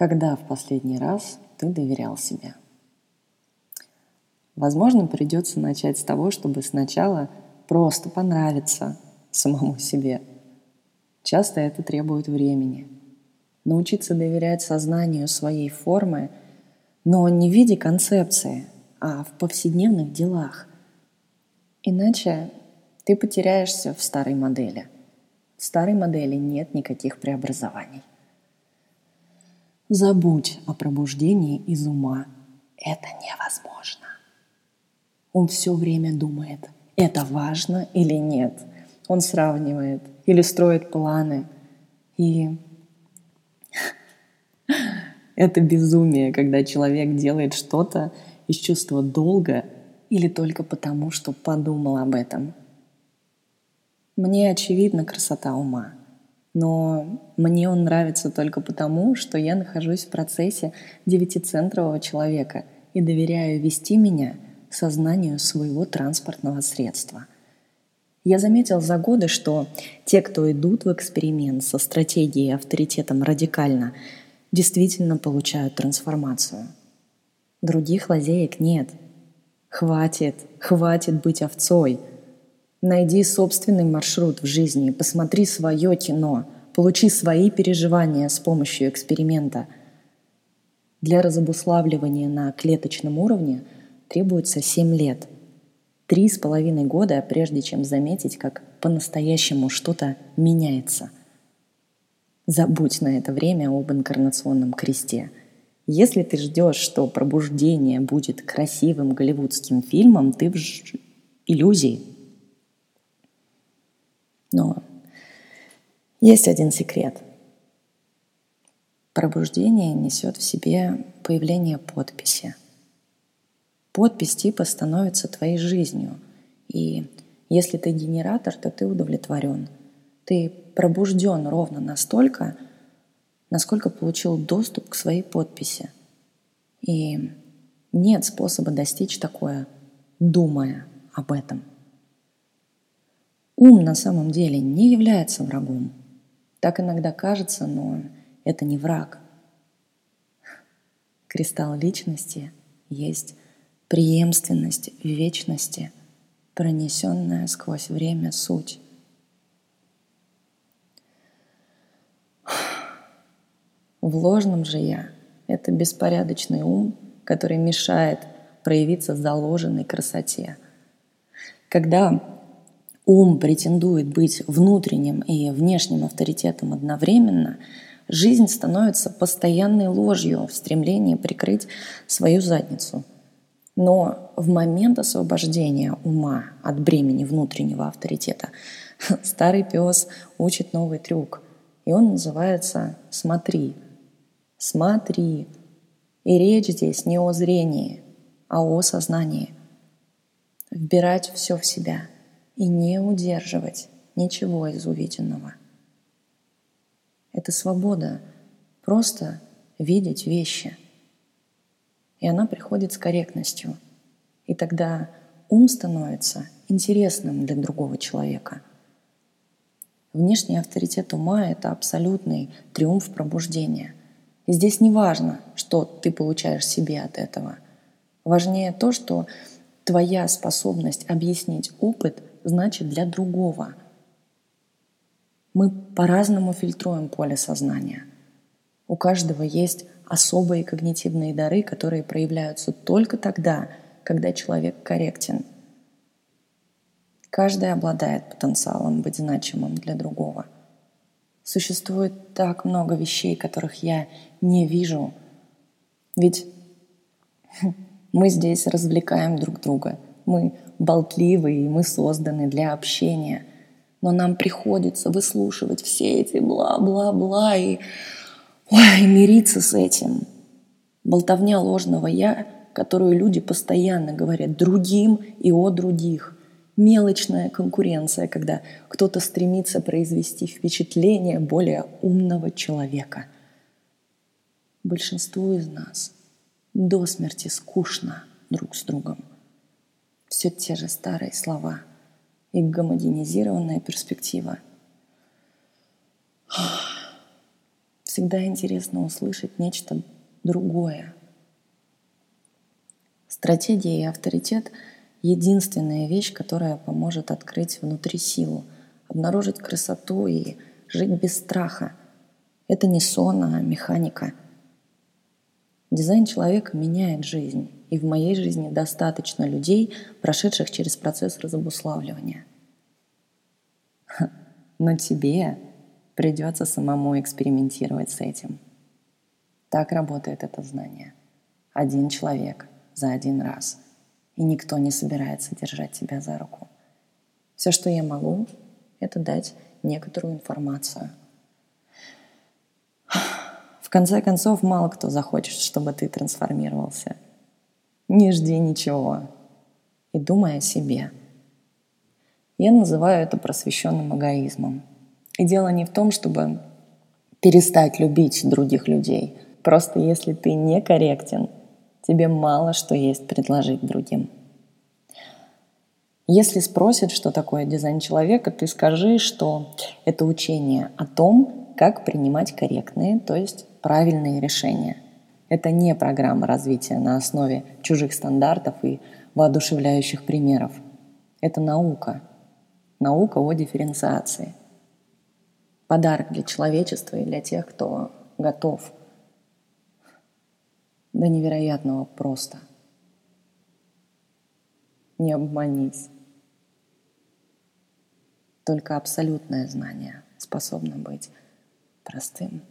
Когда в последний раз ты доверял себе? Возможно, придется начать с того, чтобы сначала просто понравиться самому себе. Часто это требует времени. Научиться доверять сознанию своей формы, но не в виде концепции, а в повседневных делах. Иначе ты потеряешься в старой модели. В старой модели нет никаких преобразований. Забудь о пробуждении из ума. Это невозможно. Он все время думает, это важно или нет. Он сравнивает или строит планы. И это безумие, когда человек делает что-то из чувства долга или только потому, что подумал об этом. Мне очевидна красота ума – но мне он нравится только потому, что я нахожусь в процессе девятицентрового человека и доверяю вести меня сознанию своего транспортного средства. Я заметил за годы, что те, кто идут в эксперимент со стратегией авторитетом радикально, действительно получают трансформацию. Других лазеек нет. Хватит, хватит быть овцой – Найди собственный маршрут в жизни, посмотри свое кино, получи свои переживания с помощью эксперимента. Для разобуславливания на клеточном уровне требуется 7 лет. Три с половиной года, прежде чем заметить, как по-настоящему что-то меняется. Забудь на это время об инкарнационном кресте. Если ты ждешь, что пробуждение будет красивым голливудским фильмом, ты в ж... иллюзии – но есть один секрет. Пробуждение несет в себе появление подписи. Подпись типа становится твоей жизнью. И если ты генератор, то ты удовлетворен. Ты пробужден ровно настолько, насколько получил доступ к своей подписи. И нет способа достичь такое, думая об этом. Ум на самом деле не является врагом. Так иногда кажется, но это не враг. Кристалл личности есть преемственность вечности, пронесенная сквозь время суть. В ложном же я — это беспорядочный ум, который мешает проявиться заложенной красоте. Когда ум претендует быть внутренним и внешним авторитетом одновременно, жизнь становится постоянной ложью в стремлении прикрыть свою задницу. Но в момент освобождения ума от бремени внутреннего авторитета старый пес учит новый трюк, и он называется «смотри». Смотри. И речь здесь не о зрении, а о сознании. Вбирать все в себя – и не удерживать ничего из увиденного. Это свобода просто видеть вещи. И она приходит с корректностью. И тогда ум становится интересным для другого человека. Внешний авторитет ума — это абсолютный триумф пробуждения. И здесь не важно, что ты получаешь себе от этого. Важнее то, что твоя способность объяснить опыт значит для другого. Мы по-разному фильтруем поле сознания. У каждого есть особые когнитивные дары, которые проявляются только тогда, когда человек корректен. Каждый обладает потенциалом быть значимым для другого. Существует так много вещей, которых я не вижу. Ведь мы здесь развлекаем друг друга. Мы болтливые, и мы созданы для общения. Но нам приходится выслушивать все эти бла-бла-бла и ой, мириться с этим. Болтовня ложного «я», которую люди постоянно говорят другим и о других. Мелочная конкуренция, когда кто-то стремится произвести впечатление более умного человека. Большинству из нас до смерти скучно друг с другом все те же старые слова и гомогенизированная перспектива. Всегда интересно услышать нечто другое. Стратегия и авторитет — единственная вещь, которая поможет открыть внутри силу, обнаружить красоту и жить без страха. Это не сон, а механика. Дизайн человека меняет жизнь, и в моей жизни достаточно людей, прошедших через процесс разобуславливания. Но тебе придется самому экспериментировать с этим. Так работает это знание. Один человек за один раз. И никто не собирается держать тебя за руку. Все, что я могу, это дать некоторую информацию. В конце концов, мало кто захочет, чтобы ты трансформировался. Не жди ничего и думай о себе. Я называю это просвещенным эгоизмом. И дело не в том, чтобы перестать любить других людей. Просто если ты некорректен, тебе мало что есть предложить другим. Если спросят, что такое дизайн человека, ты скажи, что это учение о том, как принимать корректные, то есть правильные решения. Это не программа развития на основе чужих стандартов и воодушевляющих примеров. Это наука. Наука о дифференциации. Подарок для человечества и для тех, кто готов до невероятного просто. Не обманись. Только абсолютное знание способно быть простым.